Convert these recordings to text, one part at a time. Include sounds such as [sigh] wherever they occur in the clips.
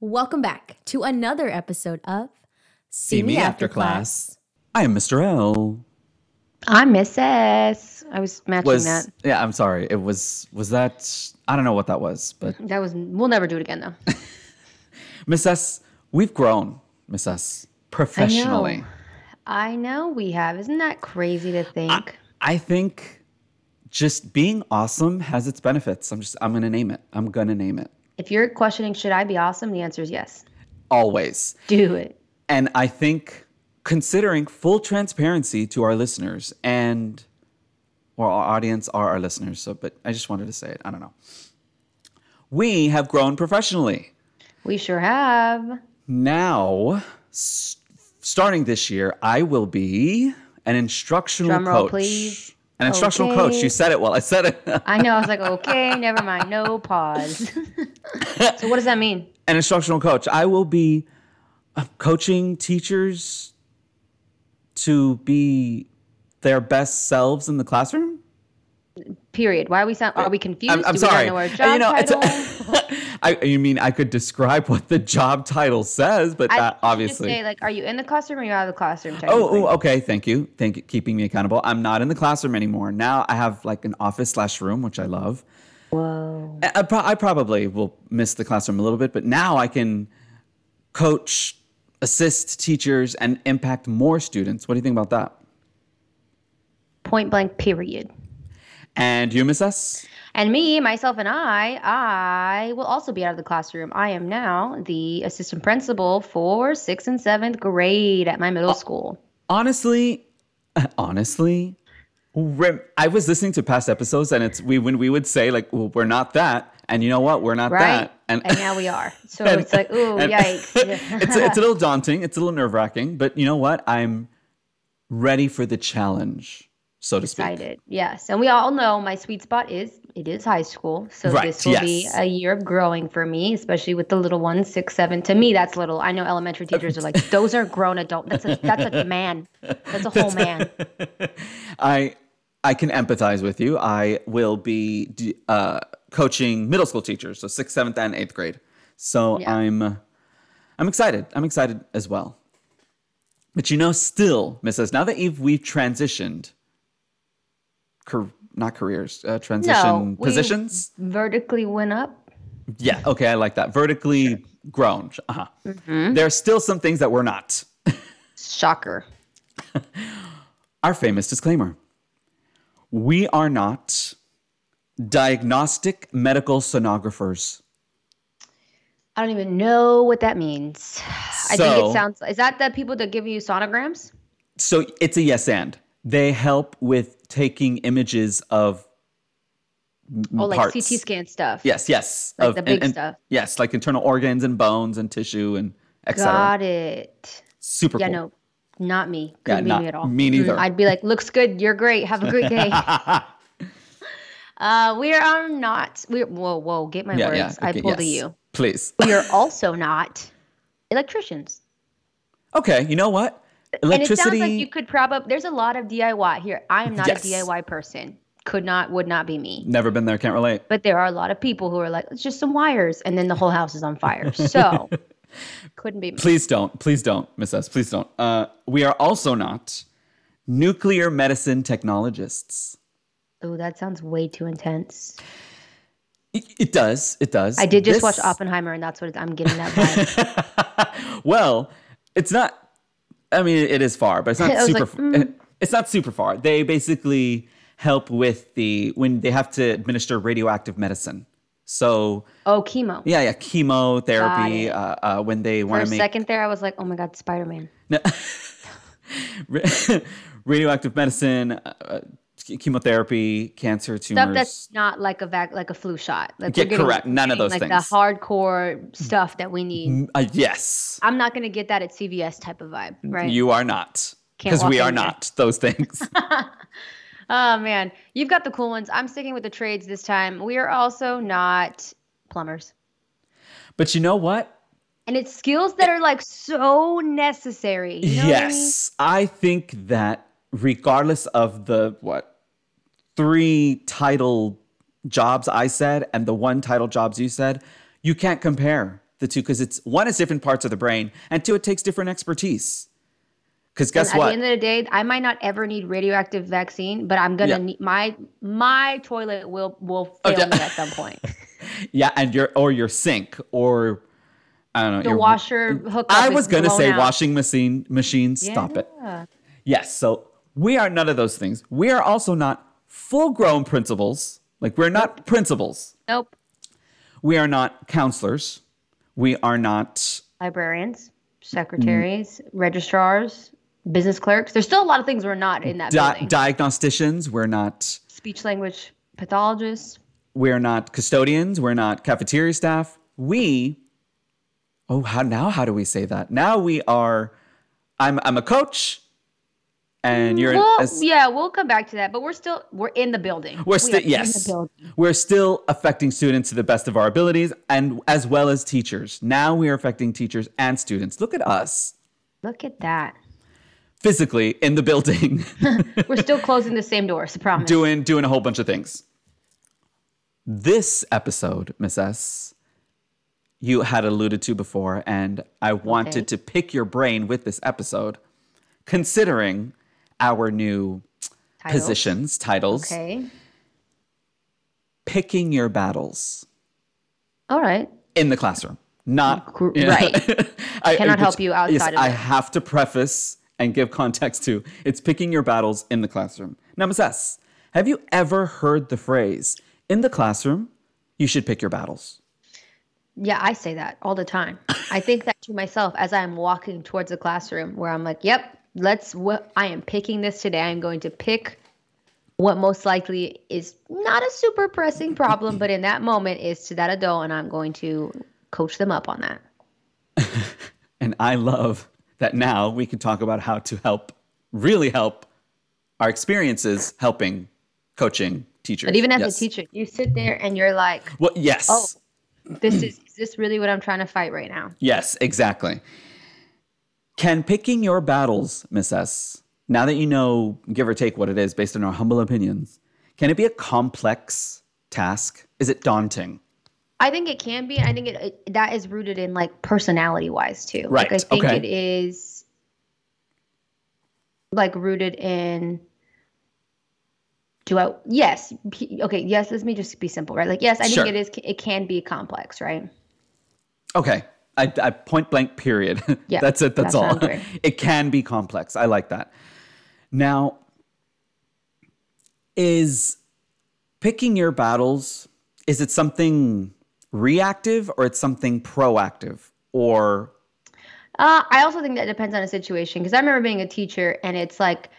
Welcome back to another episode of See Me After Class. I am Mr. L. I'm Miss S. I was matching Was that. yeah, I'm sorry. It was was that I don't know what that was, but That was. We'll never do it again though. [laughs] Miss S, we've grown, Miss S, professionally. I know we have. Isn't that crazy to think? I think just being awesome has its benefits. I'm just I'm gonna name it. I'm gonna name it. If you're questioning should I be awesome, the answer is yes. Always. Do it. And I think considering full transparency to our listeners and or our audience are our listeners, so but I just wanted to say it. I don't know. We have grown professionally. We sure have. Now, s- starting this year, I will be an instructional Drum roll, coach. please. An instructional coach. You said it well. I said it. I know. I was like, okay, never mind. No pause. [laughs] so what does that mean? an instructional coach. I will be uh, coaching teachers to be their best selves in the classroom. Period. Why are we sound? Are we confused? I'm, I'm Do sorry. Know our job you know, it's title? [laughs] [laughs] I, you mean I could describe what the job title says, but I that obviously. just say like, are you in the classroom or you out of the classroom? Oh, oh, okay. Thank you. Thank you. Keeping me accountable. I'm not in the classroom anymore. Now I have like an office slash room, which I love. Whoa. I, I probably will miss the classroom a little bit, but now I can coach, assist teachers, and impact more students. What do you think about that? Point blank. Period. And you, Miss S? And me, myself, and I, I will also be out of the classroom. I am now the assistant principal for sixth and seventh grade at my middle oh, school. Honestly, [laughs] honestly, rem- I was listening to past episodes, and it's we when we would say like, well, "We're not that," and you know what? We're not Right? that, And, now we are. [laughs] So and- it's like, ooh, and- yikes. [laughs] it's it's a little daunting. It's a little nerve wracking, but you know what? I'm ready for the challenge, so to speak. Yes. And we all know my sweet spot is it is high school. So Right, this will be a year of growing for me, especially with the little ones, six, seven. To me, that's little. I know elementary teachers are like, [laughs] those are grown adult. That's a that's a man. That's a whole man. [laughs] I I can empathize with you. I will be uh, coaching middle school teachers, so sixth, seventh, and eighth grade. So Yeah. I'm I'm excited. I'm excited as well. But you know, still, Mrs. Now that you've we've transitioned, car- not careers, uh, transition we- positions. Vertically went up. Yeah. Okay, I like that. Vertically grown. Uh-huh. Mm-hmm. There are still some things that we're not. Shocker. [laughs] Our famous disclaimer We are not diagnostic medical sonographers. I don't even know what that means. I think So- it sounds. Is that the people that give you sonograms? So it's a yes and. They help with taking images of Oh, like parts. CT scan stuff. Yes, yes. Like of- the big and- stuff. Yes, like internal organs and bones and tissue and etc. Got it. Super Yeah, cool. no, not me. Couldn't be not me at all. me neither. I'd be like, looks good. You're great. Have a great day. [laughs] [laughs] uh, we are not. We whoa, whoa. Get my yeah, words. yeah. I okay, pulled a yes. U. Please. We are [laughs] also not electricians. Okay, you know what? And it Electricity. sounds like you could probably. There's a lot of DIY here. I am not Yes. a DIY person. Could not. Would not be me. Never been there, can't relate. But there are a lot of people who are like, it's just some wires, and then the whole house is on fire. So [laughs] couldn't be me. Please don't. Please don't, Miss S. Please don't. Uh, we are also not nuclear medicine technologists. Oh, that sounds way too intense. It, it does. It does. I did just This- watch Oppenheimer, and that's what I'm getting that [laughs] vibe. well, it's not. I mean, it is far, but it's not [laughs] super. like, mm. [laughs] It's not super far. They basically help with the when they have to administer radioactive medicine. So oh, chemo. yeah, yeah, chemotherapy. Uh, uh, when they want to make second there, I was like, oh my God, Spider Man. [laughs] radioactive medicine, uh, uh, chemotherapy, cancer tumors. Stuff that's not like a vac, like a flu shot. Like Yeah, we're correct. None of those like things. the hardcore stuff that we need. Mm, uh, yes, I'm not gonna get that at CVS type of vibe, right? you are not because we are not [laughs] those things. [laughs] oh man, you've got the cool ones. I'm sticking with the trades this time. We are also not plumbers, but you know what? and it's skills that are like so necessary. You know what I mean? yes, I think that regardless of the what three title jobs I said and the one title jobs you said, you can't compare the two because it's one, is different parts of the brain, and two, it takes different expertise. Because guess at what? At the end of the day, I might not ever need radioactive vaccine, but I'm gonna Yeah. need my my toilet will will oh, fail Okay. me at some point. [laughs] yeah, and your or your sink or I don't know. The your- washer hookup. I was gonna say out. washing machine machine. Stop it. Yes. So we are none of those things. We are also not full grown principals. Like we're not principals. Nope. We are not counselors. We are not. Librarians, secretaries, mm. registrars, business clerks. There's still a lot of things we're not in that Di- building. diagnosticians. We're not. Speech language pathologists. We're not custodians. We're not cafeteria staff. We. Oh, how now? How do we say that? Now we are. I'm. I'm a coach, and you're. Well, a s- yeah, we'll come back to that, but we're still we're in the building. We're We still the yes. building. We're still affecting students to the best of our abilities, and as well as teachers. Now we are affecting teachers and students. Look at us Look at that. physically in the building, [laughs] We're still closing the same doors. I promise. doing doing a whole bunch of things. This episode, Miss S, you had alluded to before, and I wanted Okay. to pick your brain with this episode, considering our new Titles. positions, titles, Okay. picking your battles. All right. in the classroom, not Gr- [laughs] right. [laughs] I Cannot help you outside Yes, I have to preface and give context to it's picking your battles in the classroom. Now, Ms. S, have you ever heard the phrase in the classroom? You should pick your battles. Yeah, I say that all the time. I think that to myself as I'm walking towards the classroom where I'm like, yep, let's what I am picking this today. I'm going to pick what most likely is not a super pressing problem, but in that moment is to that adult and I'm going to coach them up on that. [laughs] And I love that now we can talk about how to help, really help our experiences helping coaching teachers. But even as Yes. a teacher, you sit there and you're like, Well, yes. Oh. this is is this really what I'm trying to fight right now? Yes, exactly. Can picking your battles, Miss S, now that you know, give or take what it is based on our humble opinions, can it be a complex task? Is it daunting? I think it can be. I think it, it that is rooted in like personality wise too. Right, Like I think okay. it is like rooted in do I yes okay yes let me just be simple right like yes I Sure. think it is it can be complex right Okay. I, I point blank period. [laughs] Yeah, that's it. That's that all. [laughs] It can be complex. I like that. Now, is picking your battles, is it something reactive or it's something proactive? Or Uh, I also think that depends on a situation because I remember being a teacher and it's like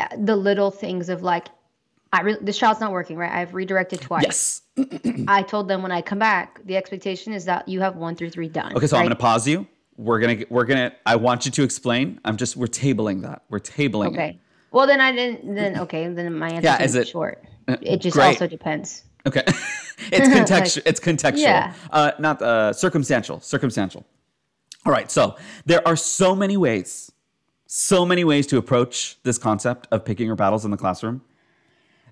uh, the little things of like, I re- this child's not working right. I've redirected twice. yes. [clears throat] I told them when I come back, the expectation is that you have one through three done. Okay, so I'm going to pause you. We're going to we're going to I want you to explain. I'm just we're tabling that. We're tabling it. Okay. Well, then I didn't. Then okay. Then my answer Yeah, is it- short. uh, It just great. also depends. Okay. [laughs] [laughs] it's contextual. it's contextual. Yeah. Uh, not uh, circumstantial. Circumstantial. All right. So there are so many ways, so many ways to approach this concept of picking your battles in the classroom.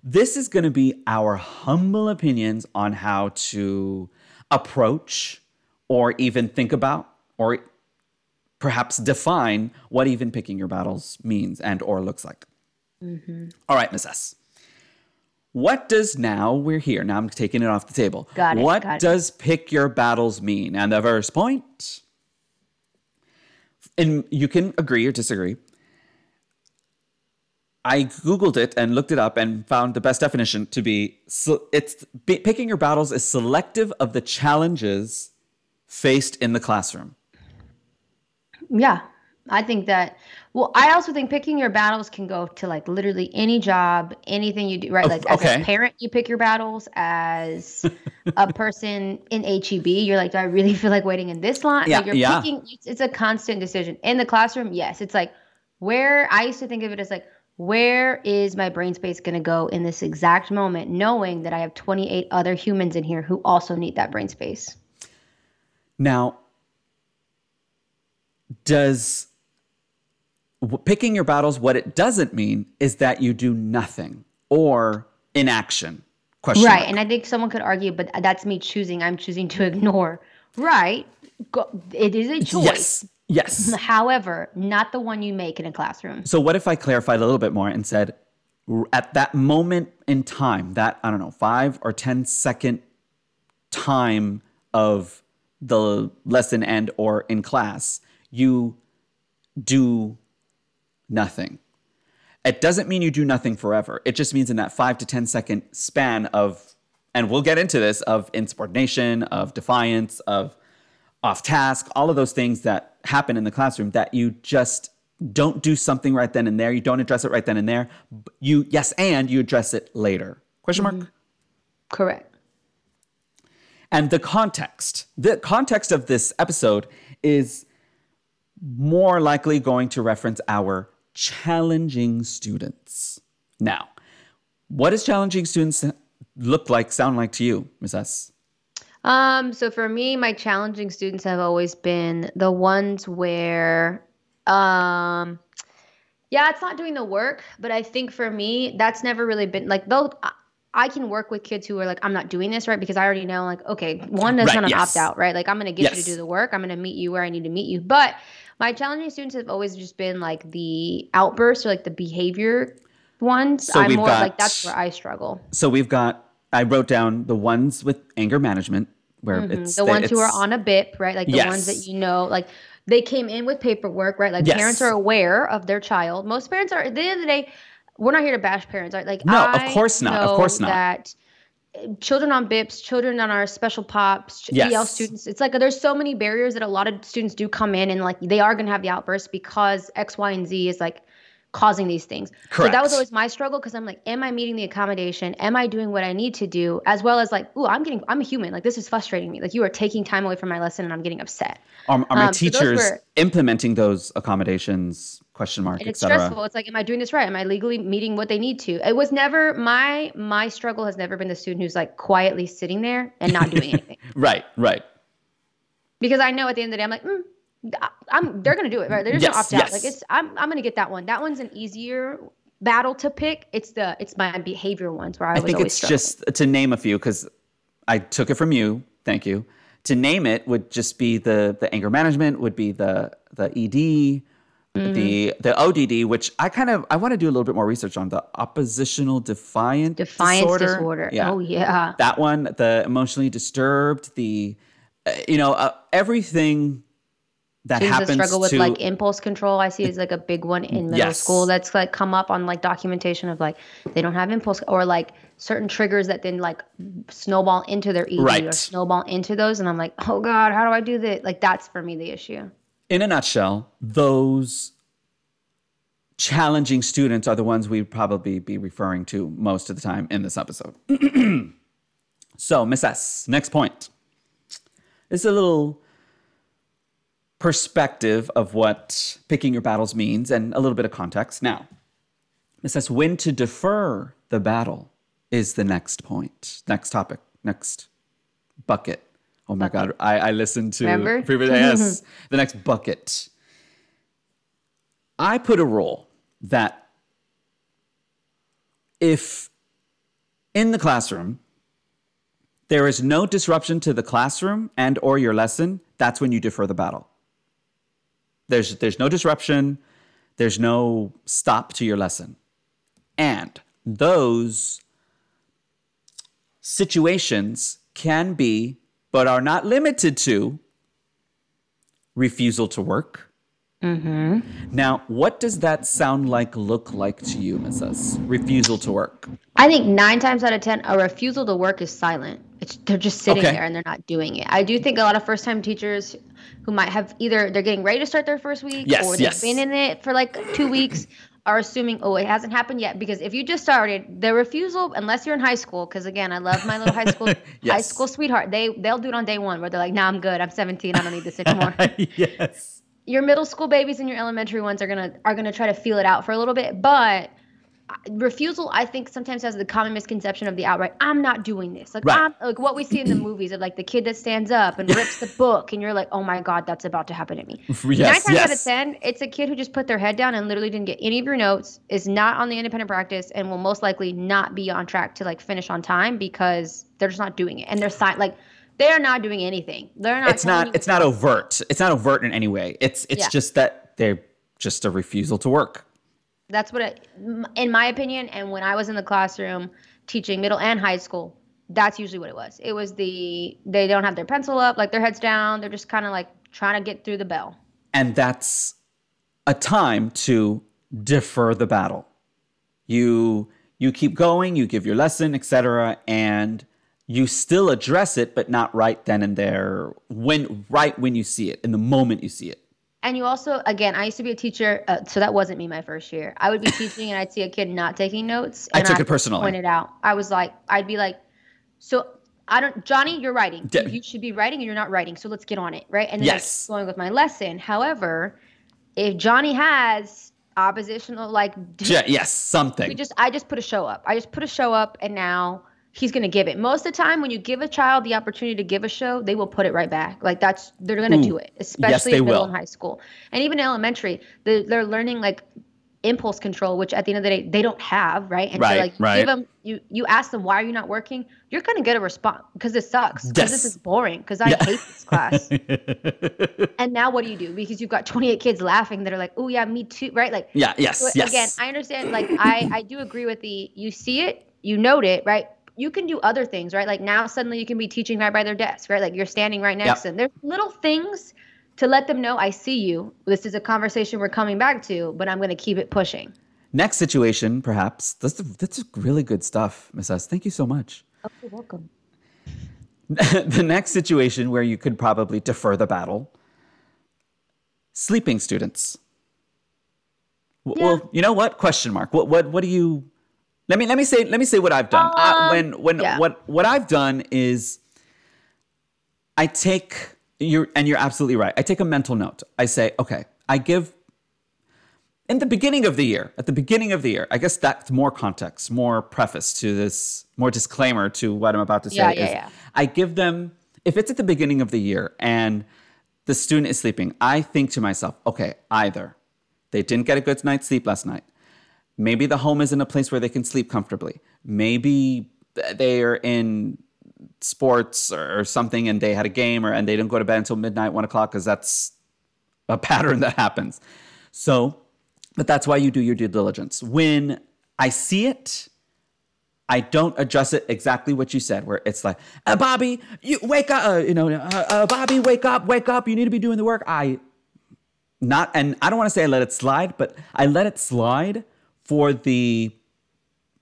This is going to be our humble opinions on how to approach or even think about or perhaps define what even picking your battles means and or looks like. Mm-hmm. All right, Miss S. What does now we're here? Now I'm taking it off the table. Got it, What got it. does pick your battles mean? And the first point, and you can agree or disagree. I googled it and looked it up and found the best definition to be so it's be, picking your battles is selective of the challenges faced in the classroom. Yeah, I think that. Well, I also think picking your battles can go to like literally any job, anything you do. Right, like as a parent, you pick your battles. As [laughs] a person in HEB, you're like, do I really feel like waiting in this line? Yeah, like you're yeah. picking. It's, it's a constant decision in the classroom. Yes, it's like where I used to think of it as like where is my brain space going to go in this exact moment, knowing that I have 28 other humans in here who also need that brain space. Now, does picking your battles what it doesn't mean is that you do nothing or inaction? Question Right. mark. And I think someone could argue, but that's me choosing. I'm choosing to [laughs] ignore. Right. It is a choice. Yes. Yes. [laughs] However, not the one you make in a classroom. So what if I clarified a little bit more and said, at that moment in time, that I don't know, five or ten second time of the lesson end or in class, you do nothing. It doesn't mean you do nothing forever. It just means in that five to ten second span of, and we'll get into this, of insubordination, of defiance, of off task, all of those things that happen in the classroom that you just don't do something right then and there. You don't address it right then and there. You, yes, and you address it later. Question mark? Mm-hmm. Correct. And the context, the context of this episode is more likely going to reference our challenging students. Now, what does challenging students look like, sound like to you, Ms. S? Um, so for me, my challenging students have always been the ones where, um, yeah, it's not doing the work, but I think for me, that's never really been like they'll. I- can work with kids who are like, I'm not doing this right because I already know, like, okay, one is Right, not an yes. opt out, right? Like, I'm gonna get you to do the work. I'm gonna meet you where I need to meet you. But my challenging students have always just been like the outbursts or like the behavior ones. So I'm we've more got- like that's where I struggle. So we've got, I wrote down the ones with anger management, where it's Mm-hmm. the ones who are on a BIP, right? Like the ones that you know, like they came in with paperwork, right? Like Yes. parents are aware of their child. Most parents are. At the end of the day, we're not here to bash parents, right? Like No, of course not. Of course not. That uh, children on BIPs, children on our special pops, ch- EL students. It's like there's so many barriers that a lot of students do come in and like they are going to have the outburst because X, Y, and Z is like causing these things. So that was always my struggle because I'm like, am I meeting the accommodation? Am I doing what I need to do? As well as like, ooh, I'm getting, I'm a human. Like this is frustrating me. Like you are taking time away from my lesson and I'm getting upset. Are, are my Um, so those teachers were- implementing those accommodations? Question mark, And it's stressful. It's like, am I doing this right? Am I legally meeting what they need to? It was never my my struggle has never been the student who's like quietly sitting there and not doing [laughs] anything. Right, right. because I know at the end of the day, I'm like, mm, I'm they're gonna do it right. There's Yes, no opt out. yes. Like it's I'm I'm gonna get that one. That one's an easier battle to pick. It's the it's my behavior ones where I, I think it's struggling. just to name a few because I took it from you. Thank you. To name it would just be the the anger management would be the the ED, Mm-hmm. the the ODD, which I kind of I want to do a little bit more research on the oppositional defiant defiance disorder. disorder. Yeah, Oh yeah. that one, the emotionally disturbed, the uh, you know uh, everything that that happens struggle with to like impulse control, I see is like a big one in middle Yes. school. That's like come up on like documentation of like they don't have impulse or like certain triggers that then like snowball into their ED or snowball into those. And I'm like, oh God, how do I do that? Like that's for me the issue. in a nutshell, those challenging students are the ones we'd probably be referring to most of the time in this episode. [clears throat] so, Miss S, next point. This is a little perspective of what picking your battles means and a little bit of context. Now, Miss S, when to defer the battle is the next point, next topic, next bucket. Oh my God, I, I listened to Remember? previous yes, [laughs] the next bucket. I put a rule that if in the classroom there is no disruption to the classroom and or your lesson, that's when you defer the battle. There's there's no disruption, there's no stop to your lesson. And those situations can be but are not limited to refusal to work. Mm-hmm. Now, what does that sound like, look like to you, Mrs. Refusal to work. I think nine times out of ten, a refusal to work is silent. It's they're just sitting Okay. there and they're not doing it. I do think a lot of first time teachers who might have either they're getting ready to start their first week Yes, or they've yes. been in it for like two weeks are assuming, oh, it hasn't happened yet. Because if you just started, the refusal, unless you're in high school, because again, I love my little high school [laughs] high school sweetheart. They they'll do it on day one where they're like, nah, I'm good. I'm 17. I don't need this anymore. [laughs] yes. your middle school babies and your elementary ones are gonna are gonna try to feel it out for a little bit but refusal i think sometimes has the common misconception of the outright i'm not doing this like Right. i'm like what we see in the movies of like the kid that stands up and rips the book and you're like oh my god that's about to happen to me [laughs] Yes, nine times out of ten it's a kid who just put their head down and literally didn't get any of your notes is not on the independent practice and will most likely not be on track to like finish on time because they're just not doing it and they're si- like they're not doing anything. They're not. it's not it's not overt. It's not overt in any way. It's it's Yeah. just that they're just a refusal to work. That's what, it, in my opinion, and when I was in the classroom teaching middle and high school, that's usually what it was. It was the they don't have their pencil up, like their heads down. They're just kind of like trying to get through the bell. And that's a time to defer the battle. You you keep going, you give your lesson, etc., and you still address it, but not right then and there. When right when you see it, in the moment you see it. And you also, again, I used to be a teacher, uh, so that wasn't me my first year. I would be teaching, and I'd see a kid not taking notes. I took I'd it personally. Point it out. I was like, I'd be like, so I don't, Johnny, you're writing. De- you should be writing, and you're not writing. So let's get on it, right? And then Yes. Going with my lesson. However, if Johnny has oppositional, like, Yeah, yes, something. we just, I just put a show up. I just put a show up, and now he's going to give it. Most of the time, when you give a child the opportunity to give a show, they will put it right back. Like that's they're going to mm. do it, especially they in middle will. and high school, and even elementary. They're, they're learning like impulse control, which at the end of the day they don't have, right? And Right, so like you right. give them, you you ask them why are you not working, you're going to get a response because it sucks, because this is boring, because I Yeah. hate this class. [laughs] and now what do you do? Because you've got 28 kids laughing that are like, oh yeah, me too, right? Like yeah, yes, so yes. Again, I understand. Like, I I do agree with the you see it, you note it, right? You can do other things, right? Like now suddenly you can be teaching right by their desk, right? Like you're standing right next Yep. to them. There's little things to let them know I see you. This is a conversation we're coming back to, but I'm going to keep it pushing. Next situation, perhaps. That's that's really good stuff, Miss S. Thank you so much. Oh, you're welcome. [laughs] the next situation where you could probably defer the battle sleeping students Yeah. well you know what question mark what what what do you let me let me say let me say what i've done Um, when when yeah. what what i've done is i take you're and you're absolutely right i take a mental note i say okay i give in the beginning of the year, at the beginning of the year, I guess that's more context, more preface to this, more disclaimer to what I'm about to say. Yeah, yeah, is yeah. I give them, if it's at the beginning of the year and the student is sleeping, I think to myself, okay, either they didn't get a good night's sleep last night, maybe the home isn't a place where they can sleep comfortably, maybe they are in sports or, something and they had a game or and they didn't go to bed until midnight, one o'clock, because that's a [laughs] pattern that happens. So, but that's why you do your due diligence. When I see it, I don't address it exactly what you said, where it's like, uh, Bobby, you wake up, uh, you know, uh, uh, Bobby, wake up, wake up, you need to be doing the work. I not, and I don't want to say I let it slide, but I let it slide for the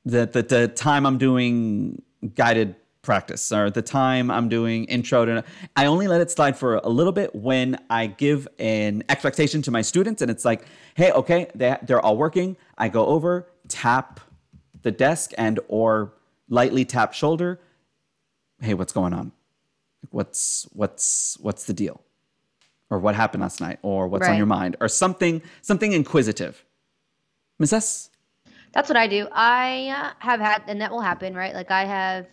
the the, the time I'm doing guided practice or the time I'm doing intro to I only let it slide for a little bit when I give an expectation to my students and it's like, hey, okay, they, they're all working. I go over, tap the desk and or lightly tap shoulder. Hey, what's going on? What's what's what's the deal? Or what happened last night? Or what's on your mind? Or something something inquisitive. Miss S? That's what I do. I uh, have had, and that will happen, right? Like I have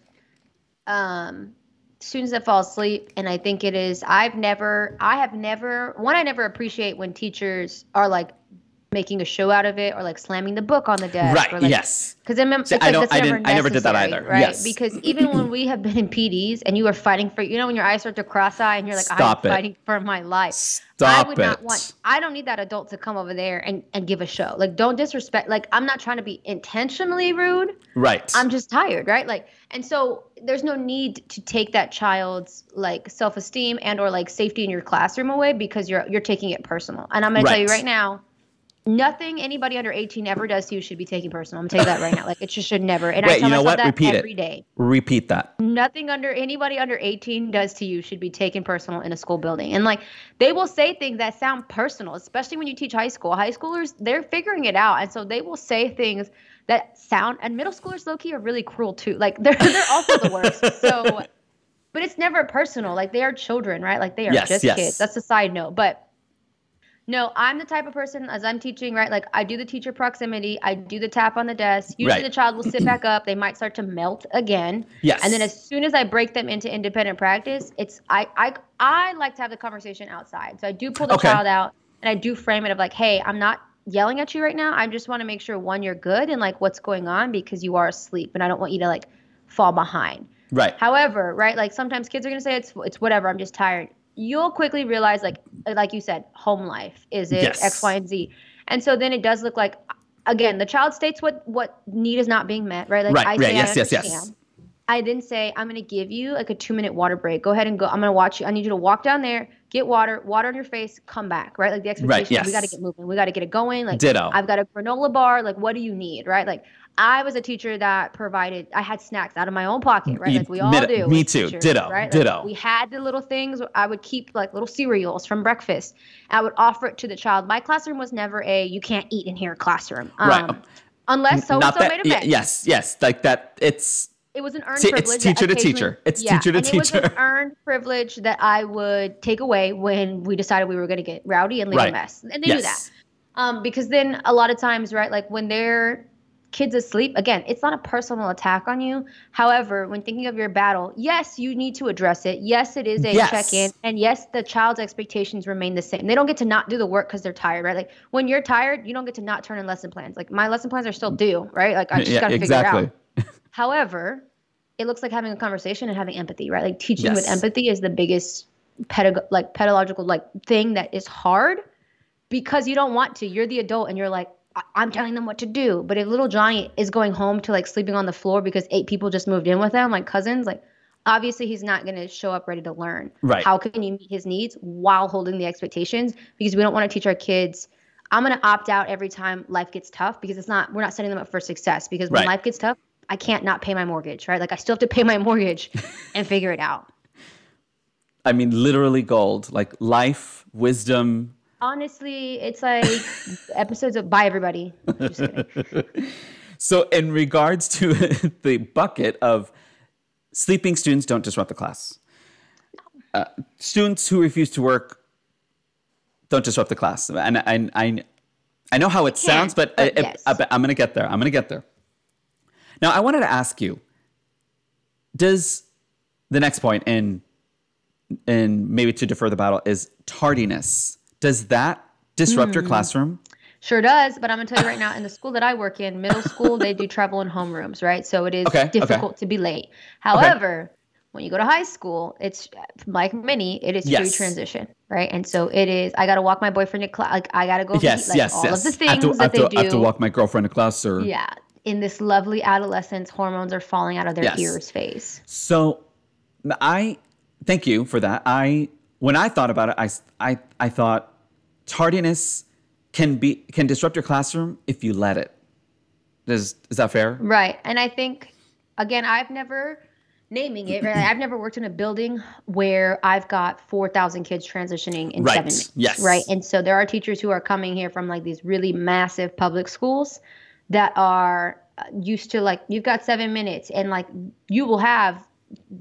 um, students that fall asleep, and I think it is. I've never, I have never. One, I never appreciate when teachers are like making a show out of it, or like slamming the book on the desk, Right, Or like, yes. Because See, I don't- I never didn't- I never did that either. right? Yes. Because even when we have been in PDs and you are fighting for, you know, when your eyes start to cross eye and you're like, Stop I'm it. fighting for my life. Stop I would not want I don't need that adult to come over there and, and give a show. Like don't disrespect like I'm not trying to be intentionally rude. Right. I'm just tired, right? Like and so there's no need to take that child's like self-esteem and or like safety in your classroom away because you're you're taking it personal. And I'm going to tell you Right. right now Nothing anybody under 18 ever does to you should be taken personal. I'm gonna tell you that right now. Like it just should never. And I Wait, tell you know myself what? that Repeat every it. day Repeat that. nothing under anybody under 18 does to you should be taken personal in a school building. And like they will say things that sound personal, especially when you teach high school. High schoolers, they're figuring it out. And so they will say things that sound and middle schoolers low key are really cruel too. Like [laughs] they're they're also the worst. So [laughs] but it's never personal. Like they are children, right? Like they are Yes, just yes. kids. That's a side note. But no, I'm the type of person as I'm teaching, right? Like I do the teacher proximity, I do the tap on the desk. Usually Right. the child will sit back up, they might start to melt again. Yes. And then as soon as I break them into independent practice, it's I I I like to have the conversation outside. So I do pull the Okay. child out and I do frame it of like, hey, I'm not yelling at you right now. I just want to make sure one, you're good and like what's going on because you are asleep and I don't want you to like fall behind. Right. However, right, like sometimes kids are gonna say it's it's whatever. I'm just tired. You'll quickly realize, like like you said, home life is it Yes. X, Y, and Z, and so then it does look like again the child states what what need is not being met, right? Like Right, I right, say, yes, I yes, yes. I didn't say I'm gonna give you like a two minute water break. Go ahead and go. I'm gonna watch you. I need you to walk down there, get water, water on your face, come back. Right, like the expectation. right, yes. We got to get moving. We got to get it going. Like Ditto. I've got a granola bar. Like what do you need? Right, like. I was a teacher that provided. I had snacks out of my own pocket, right? Like we all mid- do. me too. teachers, Ditto. Right? Like, Ditto. we had the little things. I would keep like little cereals from breakfast. I would offer it to the child. My classroom was never a "you can't eat in here" classroom. Um, Right. Unless so and so made a bet. yes, yes, like that. It's It was an earned See, it's privilege. that teacher to teacher. It's yeah, teacher to teacher. and It was an [laughs] earned privilege that I would take away when we decided we were going to get rowdy and leave Right. a mess, and they knew that. Um, because then a lot of times, right, like when they're kids asleep, again, it's not a personal attack on you. However, when thinking of your battle, yes, you need to address it. Yes, it is a Yes. check in. And yes, the child's expectations remain the same. They don't get to not do the work because they're tired, right? Like when you're tired, you don't get to not turn in lesson plans. Like my lesson plans are still mm. due, right? Like I just yeah, got to exactly. figure it out. [laughs] However, it looks like having a conversation and having empathy, right? Like teaching with empathy is the biggest pedag- like pedagogical like thing that is hard because you don't want to. You're the adult and you're like, I'm telling them what to do. But if little Johnny is going home to like sleeping on the floor because eight people just moved in with him, like cousins, like obviously he's not going to show up ready to learn. Right. How can you meet his needs while holding the expectations? Because we don't want to teach our kids. I'm going to opt out every time life gets tough because it's not, we're not setting them up for success. Because when Right. life gets tough, I can't not pay my mortgage, right? Like I still have to pay my mortgage [laughs] and figure it out. I mean, literally gold. Like life, wisdom. Honestly, it's like episodes of Bye Everybody. [laughs] So, in regards to [laughs] the bucket of sleeping students, don't disrupt the class. Uh, students who refuse to work, don't disrupt the class. And I, I, I know how it sounds, but, but I, yes. I, I'm going to get there. I'm going to get there. Now, I wanted to ask you: Does the next point, and and maybe to defer the battle, is tardiness? Does that disrupt Hmm. your classroom? Sure does, but I'm gonna tell you right now, in the school that I work in, middle school, they do travel in homerooms, right? So it is Okay, okay. difficult to be late. However, when you go to high school, it's like many, it is free Yes. transition, right? And so it is. I gotta walk my boyfriend to class. Like I gotta go. Yes, meet, like, yes, all yes. of the I have things to, that to, they do. I have to walk my girlfriend to class, or Yeah, in this lovely adolescence, hormones are falling out of their Yes. ears phase. So I thank you for that. I when I thought about it, I I, I thought tardiness can be can disrupt your classroom if you let it. Is is that fair? Right. And I think, again, I've never, naming it, right? I've never worked in a building where I've got 4,000 kids transitioning in Right. seven minutes. Yes. Right. And so there are teachers who are coming here from like these really massive public schools that are uh, used to like, you've got seven minutes and like you will have,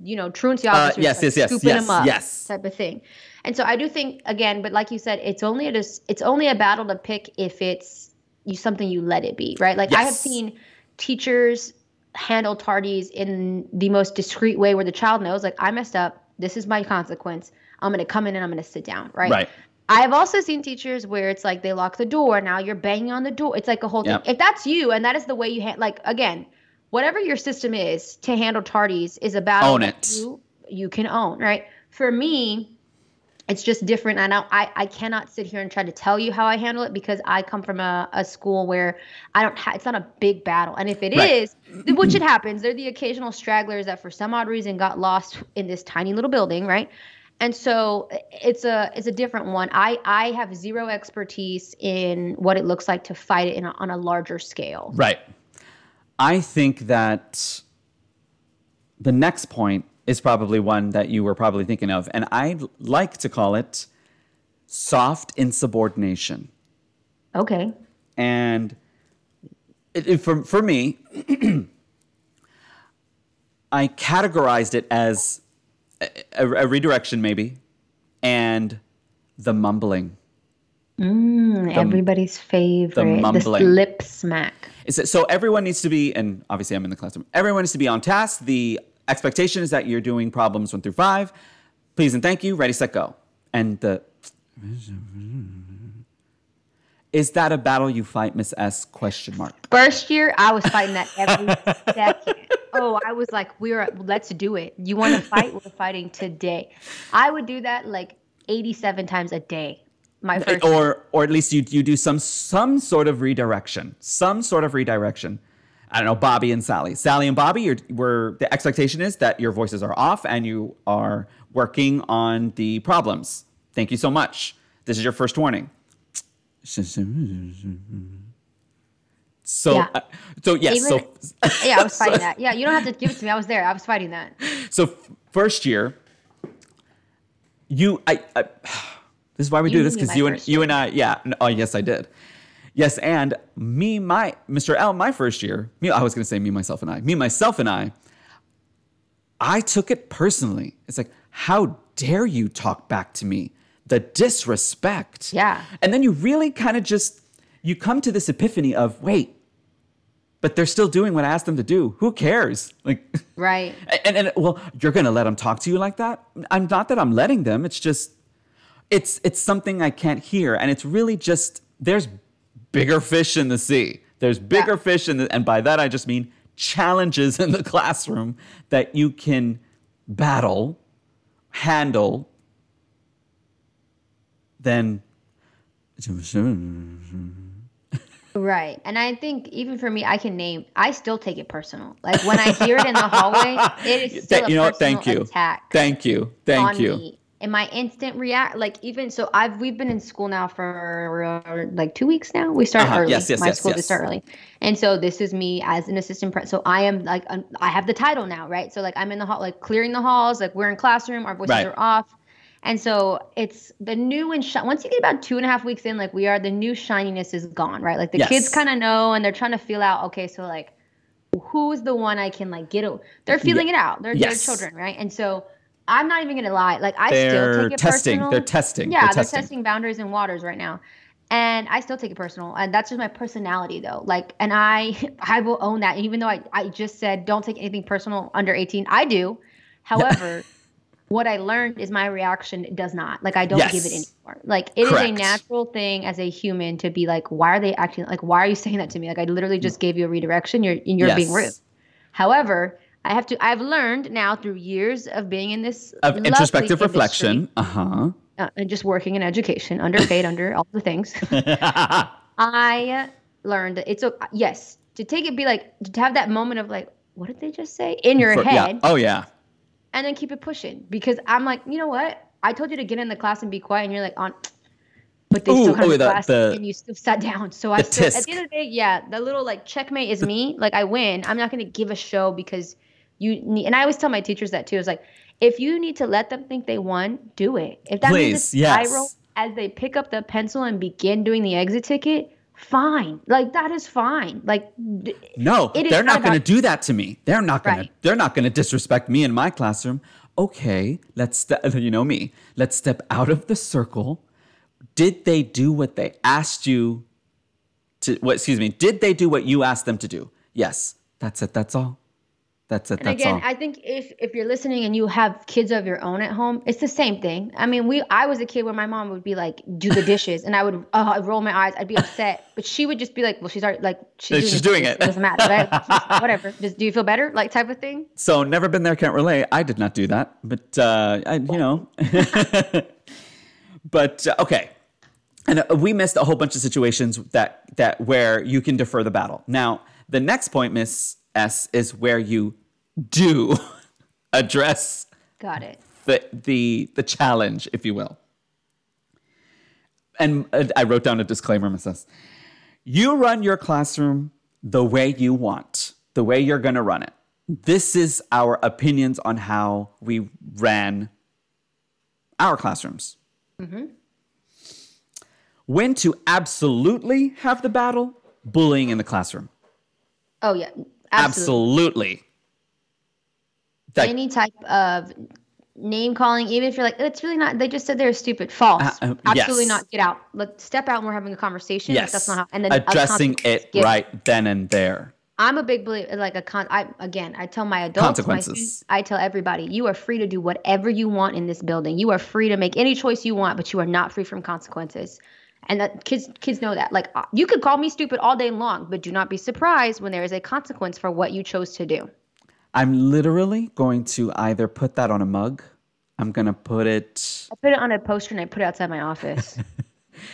you know, truancy officers Uh, yes, like, yes, yes, scooping yes, them up yes. type of thing. And so I do think, again, but like you said, it's only a, it's only a battle to pick if it's you something you let it be, right? Like I have seen teachers handle tardies in the most discreet way where the child knows like i messed up this is my consequence i'm going to come in and i'm going to sit down right Right. i've also seen teachers where it's like they lock the door now you're banging on the door it's like a whole Yep. thing if that's you and that is the way you ha- like again whatever your system is to handle tardies is about Own it. you you can own right for me it's just different. I know I, I cannot sit here and try to tell you how I handle it because I come from a, a school where I don't ha- it's not a big battle. And if it is, Right. which it happens, they're the occasional stragglers that for some odd reason got lost in this tiny little building, right? And so it's a it's a different one. I I have zero expertise in what it looks like to fight it in a, on a larger scale. Right. I think that the next point is probably one that you were probably thinking of, and I like to call it soft insubordination. Okay. And it, it- for, for me, [clears throat] I categorized it as a, a- a redirection, maybe, and the mumbling. Mm, everybody's favorite. The, mumbling. lip smack. Is it, so everyone needs to be, and obviously I'm in the classroom, everyone needs to be on task. The expectation is that you're doing problems one through five. Please and thank you. Ready, set, go. And the Is that a battle you fight, Miss S? Question mark. First year, I was fighting that every second. Oh, I was like, we're let's do it. You want to fight? We're fighting today. I would do that like 87 times a day. My first or or at least you you do some some sort of redirection, some sort of redirection. I don't know, Bobby and Sally. Sally and Bobby, you're, where the expectation is that your voices are off and you are working on the problems. Thank you so much. This is your first warning. So, Yeah. uh, so yes, Even- so [laughs] yeah, I was [laughs] fighting that. Yeah, you don't have to give it to me. I was there. I was fighting that. So first year, you I, I this is why we You do this because you and you and I yeah oh yes I did yes and me my Mr. L my first year me I was gonna say me myself and I me myself and I I took it personally it's like how dare you talk back to me the disrespect Yeah. and then you really kind of just you come to this epiphany of wait but they're still doing what I asked them to do who cares like [laughs] Right. and, and well, you're gonna let them talk to you like that? I'm not that I'm letting them. It's just, it's it's something I can't hear, and it's really just there's bigger fish in the sea. There's bigger Yeah. fish in the, and by that I just mean challenges in the [laughs] classroom that you can battle, handle. Then. Right. And I think even for me, I can name, I still take it personal. Like when I hear it in the hallway, it is [laughs] still you know personal Thank you. attack. Thank you. Thank you. me. And my instant react, like even so, I've we've been in school now for uh, like two weeks now. We start Uh-huh. early. Yes, yes, my yes, school yes. start early, and so this is me as an assistant. Pre- so I am like um, I have the title now, right? So like I'm in the hall, like clearing the halls, like we're in classroom, our voices Right. are off, and so it's the new and shi- once you get about two and a half weeks in, like we are, the new shininess is gone, right? Like the kids kind of know, and they're trying to feel out. Okay, so like who's the one I can like get? O-? They're feeling it out. They're, they're children, right? And so I'm not even gonna lie. Like I still They're take it testing. personal. They're testing. Yeah, They're they're, testing. testing. boundaries and waters right now. And I still take it personal. And that's just my personality though. Like and I [laughs] I will own that. And even though I, I just said don't take anything personal under 18, I do. [laughs] However, what I learned is my reaction does not. Like I don't give it anymore. Like it is Correct. a natural thing as a human to be like, why are they acting like why are you saying that to me? Like I literally mm. just gave you a redirection. You're you're being rude. However, I have to. I've learned now through years of being in this Of introspective reflection. Uh huh. uh, and just working in education, underpaid, under [laughs] all the things. [laughs] I learned it's a yes to take it, be like to have that moment of like, what did they just say in your For- head, Yeah. Oh yeah. and then keep it pushing because I'm like, you know what? I told you to get in the class and be quiet, and you're like on. But they Ooh, still come oh, to the- class the- and you still sat down. So I still, at the end of the day, yeah, the little like checkmate is me. Like I win. I'm not gonna give a show because you need. And I always tell my teachers that too. It's like if you need to let them think they won, do it. If that means it's yes. spiral as they pick up the pencil and begin doing the exit ticket, fine. Like that is fine. Like No, they're not not going to do that to me. They're not going Right. to. They're not going to disrespect me in my classroom. Okay, let's. Ste- [laughs] you know me. Let's step out of the circle. Did they do what they asked you to? What? Excuse me. Did they do what you asked them to do? Yes. That's it. That's all. That's it. And that's again, all. I think if if you're listening and you have kids of your own at home, it's the same thing. I mean, we I was a kid where my mom would be like, "Do the dishes," and I would uh, roll my eyes. I'd be upset, but she would just be like, "Well, she's already like she's, She's doing, doing the it. dishes. Doesn't matter, right? [laughs] Whatever. Just do you feel better, like type of thing." So never been there, can't relate. I did not do that, but uh, I, you know. [laughs] but uh, okay, and uh, we missed a whole bunch of situations that that where you can defer the battle. Now, the next point, Miss S, is where you do [laughs] address Got it. the the the challenge, if you will. And I wrote down a disclaimer, Miss S. You run your classroom the way you want, the way you're going to run it. This is our opinions on how we ran our classrooms. Mm-hmm. When to absolutely have the battle, bullying in the classroom. Oh yeah, absolutely. Absolutely. Like, Any type of name calling, even if you're like, it's really not. They just said they're stupid. False. Uh, uh, absolutely yes. not. Get out. Let step out. and We're having a conversation. Yes. that's not how. And then addressing it right then and there. I'm a big believer, like a con. I again, I tell my adults, my Consequences. students, I tell everybody, you are free to do whatever you want in this building. You are free to make any choice you want, but you are not free from consequences. And that kids kids know that. Like uh, you could call me stupid all day long, but do not be surprised when there is a consequence for what you chose to do. I'm literally going to either put that on a mug. I'm gonna put it. I put it on a poster and I put it outside my office. [laughs]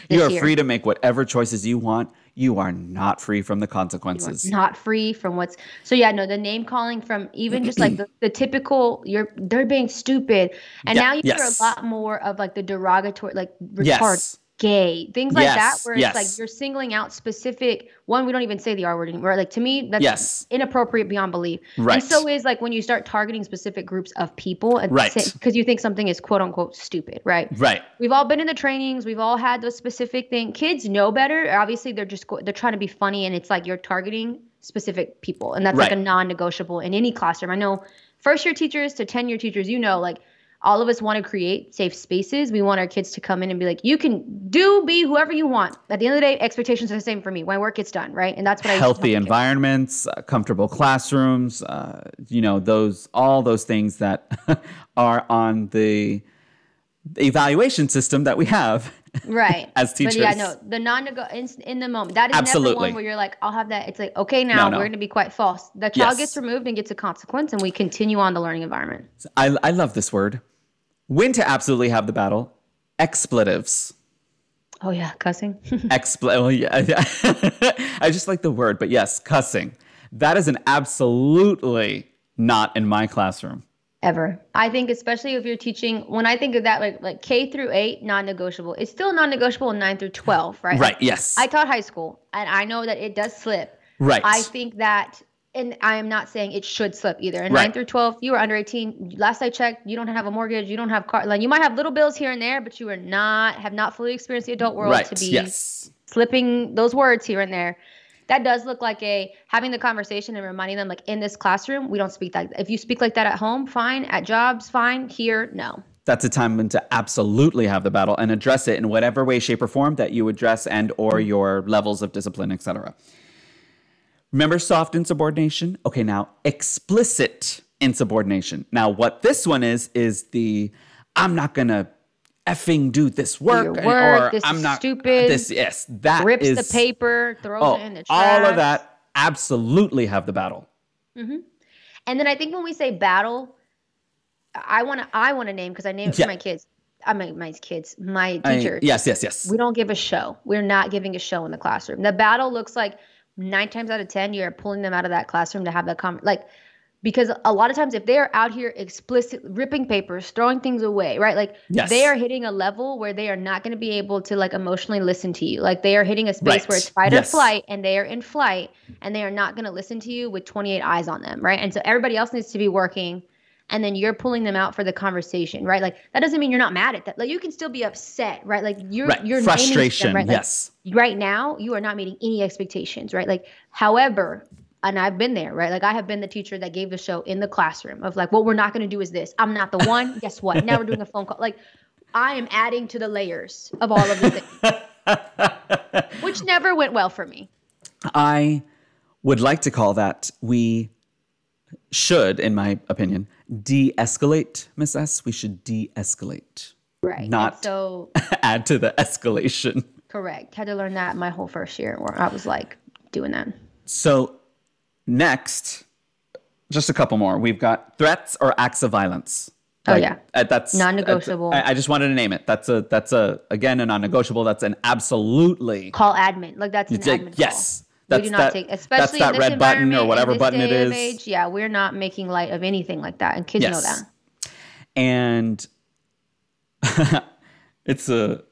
You are year. free to make whatever choices you want. You are not free from the consequences. not free from what's so yeah no the name calling from even just like the, the typical you're they're being stupid and Yeah, now you yes. hear a lot more of like the derogatory like retard Yes. Gay things like that Yes, where it's like you're singling out specific one we don't even say the r word anymore like to me that's Yes. inappropriate beyond belief Right. and so is like when you start targeting specific groups of people and Right. because you think something is quote unquote stupid right Right. We've all been in the trainings. We've all had those specific thing. Kids know better. Obviously, they're just they're trying to be funny, and it's like you're targeting specific people, and that's like a non-negotiable in any classroom. I know first year teachers to ten year teachers. You know, like all of us want to create safe spaces. We want our kids to come in and be like, you can do be whoever you want. At the end of the day, expectations are the same for me. My work gets done, right? And that's what I to tell Healthy environments, uh, comfortable classrooms. Uh, you know those all those things that [laughs] are on the evaluation system that we have. [laughs] right as teachers. but yeah no the non-nego in, in the moment that is never one where you're like i'll have that it's like okay now no. we're going to be quite false the child Yes. gets removed and gets a consequence and we continue on the learning environment I, I love this word. When to absolutely have the battle. Expletives. oh yeah cussing [laughs] Expl. Oh yeah. [laughs] I just like the word, but yes, cussing. That is an absolutely not in my classroom. ever i think especially if you're teaching when i think of that like like k through 8 non-negotiable it's still non-negotiable in 9 through 12 right Right. Like, Yes. i taught high school and i know that it does slip right. I think that, and I am not saying it should slip either. In Right. 9 through 12, you are under 18. Last I checked, you don't have a mortgage, you don't have car. Like you might have little bills here and there, but you are not have not fully experienced the adult world right. to be Yes. slipping those words here and there. That does look like a having the conversation and reminding them like in this classroom, we don't speak that. If you speak like that at home, fine. At jobs, fine. Here, no. That's a time when to absolutely have the battle and address it in whatever way, shape, or form that you address and or mm-hmm. your levels of discipline, etc. Remember soft insubordination? Okay, now explicit insubordination. Now, what this one is is the I'm not gonna effing do this work, or this I'm is not stupid, This yes, that Rips is the paper, throws oh, it in the trash. all of that absolutely have the battle. Mm-hmm. And then I think when we say battle, I want to I want to name because I name it Yeah. for my kids. I mean my kids, my I- yes, yes, yes. We don't give a show. We're not giving a show in the classroom. The battle looks like nine times out of ten you're pulling them out of that classroom to have that com like because a lot of times if they're out here explicit ripping papers throwing things away right like Yes. they are hitting a level where they are not going to be able to like emotionally listen to you like they are hitting a space Right. where it's fight Yes. or flight and they are in flight and they are not going to listen to you with 28 eyes on them right and so everybody else needs to be working and then you're pulling them out for the conversation right? Like that doesn't mean you're not mad at that. Like you can still be upset right? Like you're right. you're naming them, right? Like, yes. right now you are not meeting any expectations right? Like however and i've been there right? Like i have been the teacher that gave the show in the classroom of like what we're not going to do is this. I'm not the [laughs] one. Guess what? Now we're doing a phone call. Like i am adding to the layers of all of the things. [laughs] Which never went well for me. I would like to call that we should, in my opinion, de escalate, Miss S. We should de escalate, right And Not- so [laughs] add to the escalation. correct had to learn that my whole first year where i was like doing that So, next, just a couple more. We've got threats or acts of violence. Oh, yeah. uh, that's Non-negotiable. I, I just wanted to name it. That's a that's a again a non-negotiable. That's an absolutely call admin like that's an like, call. Yes. we do not that- take, that's especially that in this red button or whatever button it is. age, yeah, we're not making light of anything like that, and kids know that. and [laughs] it's a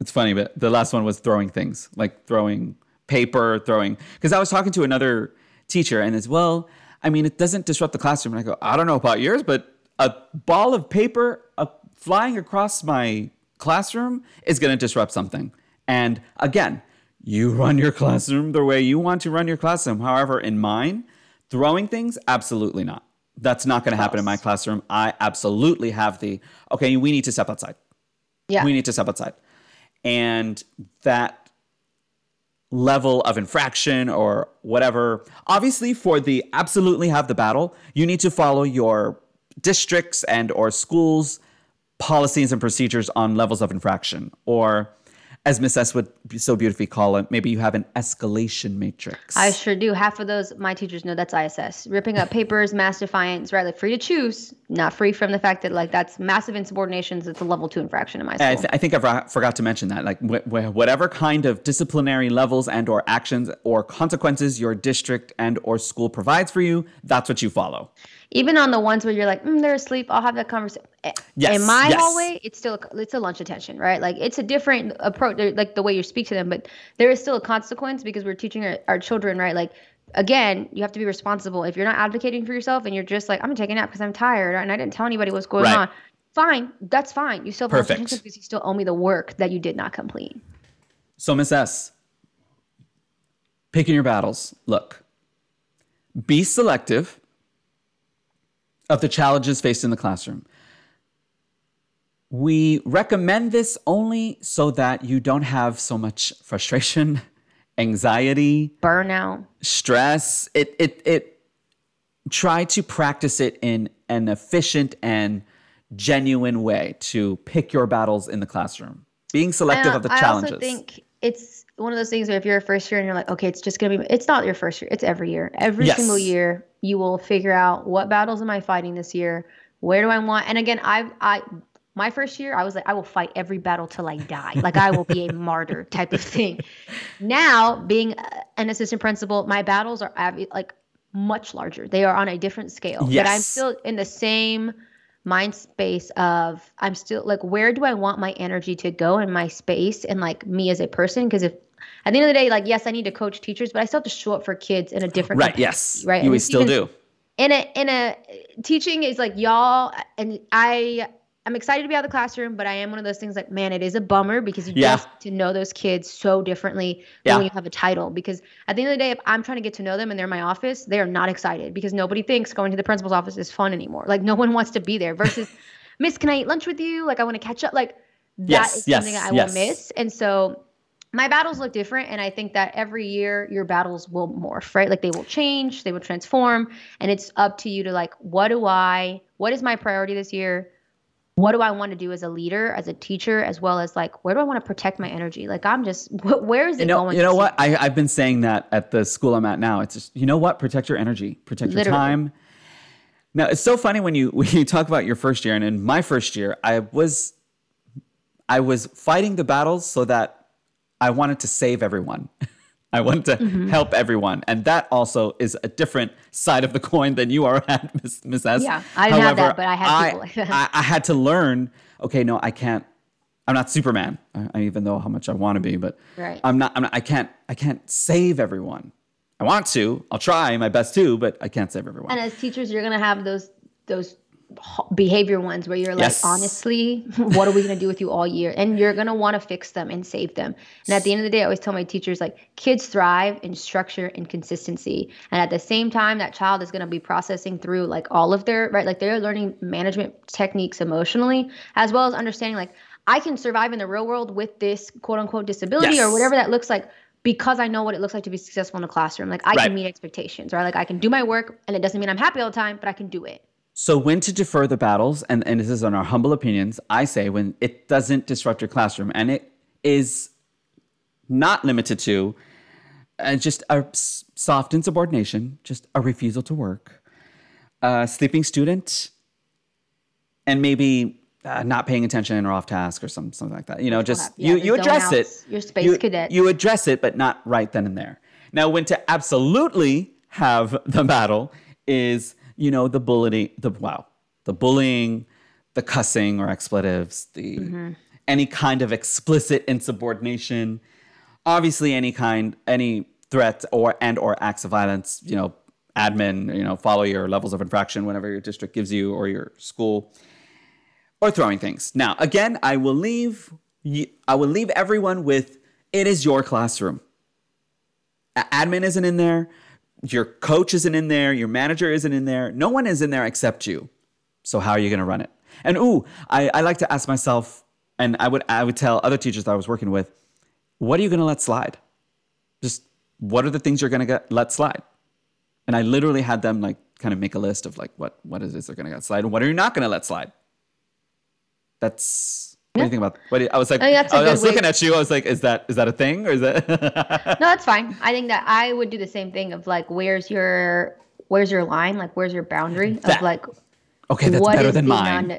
it's funny but the last one was throwing things like throwing paper throwing because i was talking to another teacher and as well i mean it doesn't disrupt the classroom and i go i don't know about yours but a ball of paper uh, flying across my classroom is going to disrupt something and again you run your classroom the way you want to run your classroom. However in mine throwing things absolutely not. That's not going to happen in my classroom. I absolutely have the okay we need to step outside. Yeah, we need to step outside. And that level of infraction or whatever, obviously for the absolutely have the battle, you need to follow your districts and or schools policies and procedures on levels of infraction. Or as Miss S would so beautifully call it, maybe you have an escalation matrix. I sure do. Half of those, my teachers know that's ISS. Ripping up papers, [laughs] mass defiance, right? Like free to choose, not free from the fact that like that's massive insubordinations. It's a level two infraction in my school. I, th- I think I for- forgot to mention that. Like wh- wh- whatever kind of disciplinary levels and or actions or consequences your district and or school provides for you, that's what you follow. Even on the ones where you're like, mm, they're asleep, I'll have that conversation. Yes, In my yes. hallway, it's still it's a lunch attention, right? Like it's a different approach, like the way you speak to them, but there is still a consequence because we're teaching our, our children, right? Like again, you have to be responsible. If you're not advocating for yourself and you're just like, I'm gonna take a nap because I'm tired and I didn't tell anybody what's going Right. on, fine, that's fine. You still have Perfect. attention because you still owe me the work that you did not complete. So, Miss S, picking your battles. Look, be selective of the challenges faced in the classroom. We recommend this only so that you don't have so much frustration, [laughs] anxiety, Burnout. stress. It it it try to practice it in an efficient and genuine way to pick your battles in the classroom. Being selective I- of the I challenges. also think it's one of those things where if you're a first year and you're like, okay, it's just gonna be. It's not your first year. It's every year. Every Yes. single year, you will figure out what battles am I fighting this year. Where do I want? And again, I I my first year, I was like, I will fight every battle till I die. Like I will be a martyr type of thing. Now, being an assistant principal, my battles are like much larger. They are on a different scale. yes. But I'm still in the same mind space of I'm still like where do I want my energy to go in my space and like me as a person because if at the end of the day like yes I need to coach teachers but I still have to show up for kids in a different Right. Yes. right You still do. in a in a teaching is like y'all and I I'm excited to be out of the classroom, but I am one of those things like, man, it is a bummer because you Yeah. get to know those kids so differently Yeah. when you have a title. Because at the end of the day, if I'm trying to get to know them and they're in my office, they are not excited because nobody thinks going to the principal's office is fun anymore. Like no one wants to be there versus, [laughs] Miss, can I eat lunch with you? Like I want to catch up. Like that is Yes, yes, something I yes. will miss. And so my battles look different and i think that every year your battles will morph right like they will change they will transform and it's up to you to like what do i what is my priority this year what do i want to do as a leader as a teacher as well as like where do i want to protect my energy like i'm just [laughs] wh- where is it You know, going you know what? I, I've been saying that at the school I'm at now. It's just, you know what? Protect your energy, protect your Literally. time. Now, it's so funny when you [laughs] when you talk about your first year, and in my first year, I was I was fighting the battles so that I wanted to save everyone. [laughs] I wanted to Mm-hmm. help everyone, and that also is a different side of the coin than you are [laughs] at, Miss, Miss S. Yeah, I didn't have that, but I had people like [laughs] that. I, I had to learn. Okay, no, I can't. I'm not Superman. I, I even know how much I want to be, but Right. I'm not. I'm not. I can't. I can't save everyone. I want to. I'll try my best to, but I can't save everyone. and as teachers you're going to have those those behavior ones where you're like Yes. honestly what are we going to do with you all year and you're going to want to fix them and save them and at the end of the day i always tell my teachers like kids thrive in structure and consistency and at the same time that child is going to be processing through like all of their right like they're learning management techniques emotionally as well as understanding like i can survive in the real world with this quote unquote disability or whatever that looks like because I know what it looks like to be successful in a classroom. Like I Right. can meet expectations, right? Like I can do my work and it doesn't mean I'm happy all the time, but I can do it. So when to defer the battles, and, and this is on our humble opinions, I say when it doesn't disrupt your classroom, and it is not limited to uh, just a soft insubordination, just a refusal to work, a sleeping student, and maybe uh, not paying attention or off task or some, something like that. You know, just yeah, you, you address it. your space you, cadets. You address it, but not right then and there. Now, when to absolutely have the battle is, you know, the bullying, the wow, the bullying, the cussing or expletives, the Mm-hmm. any kind of explicit insubordination, obviously any kind, any threat or and or acts of violence, you know, admin, you know, follow your levels of infraction whenever your district gives you or your school or throwing things. Now, again, I will leave I will leave everyone with it is your classroom. Admin isn't in there, your coach isn't in there, your manager isn't in there. No one is in there except you. So how are you going to run it? And ooh, I, I like to ask myself, and I would I would tell other teachers that I was working with, what are you going to let slide? Just what are the things you're going to get, let slide? And I literally had them like kind of make a list of like what what is it they're going to let slide and what are you not going to let slide. That's What do you think about? What do you- I was like, I that's was way- looking at you. I was like, is that is that a thing or is that? [laughs] No, that's fine. I think that I would do the same thing of like, where's your where's your line? Like, where's your boundary That- of like okay, that's what better is than mine. non-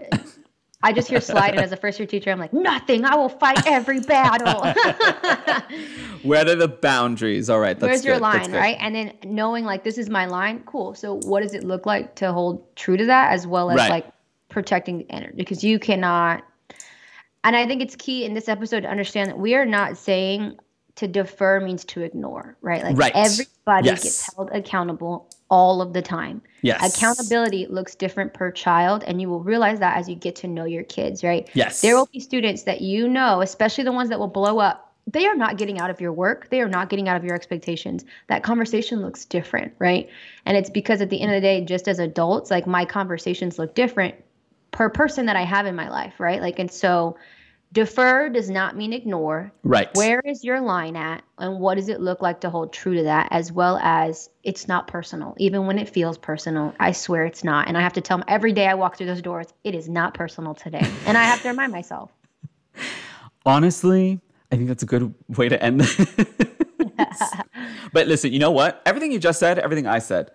I just hear slide, and as a first year teacher, I'm like, nothing. I will fight every battle. [laughs] Where are the boundaries? All right, that's Where's your good, that's line, right? And then knowing like this is my line, cool. So what does it look like to hold true to that as well as Right. like protecting the energy? Because you cannot. And I think it's key in this episode to understand that we are not saying to defer means to ignore, right? Like Right. everybody Yes. gets held accountable all of the time. Yes. Accountability looks different per child, and you will realize that as you get to know your kids, right? Yes. There will be students that you know, especially the ones that will blow up. They are not getting out of your work. They are not getting out of your expectations. That conversation looks different, right? And it's because at the end of the day, just as adults, like my conversations look different per person that I have in my life, right? Like, and so defer does not mean ignore. Right. Where is your line at? And what does it look like to hold true to that? As well as it's not personal. Even when it feels personal, I swear it's not. And I have to tell them every day I walk through those doors, it is not personal today. And I have to remind myself. [laughs] Honestly, I think that's a good way to end this. [laughs] but listen, you know what? Everything you just said, everything I said,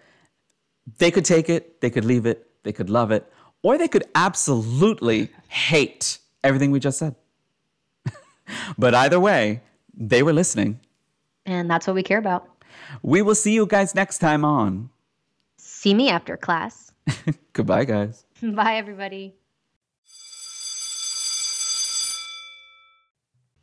they could take it, they could leave it, they could love it, or they could absolutely hate everything we just said. But either way, they were listening. And that's what we care about. We will see you guys next time on. See me after class. [laughs] Goodbye, guys. [laughs] Bye, everybody.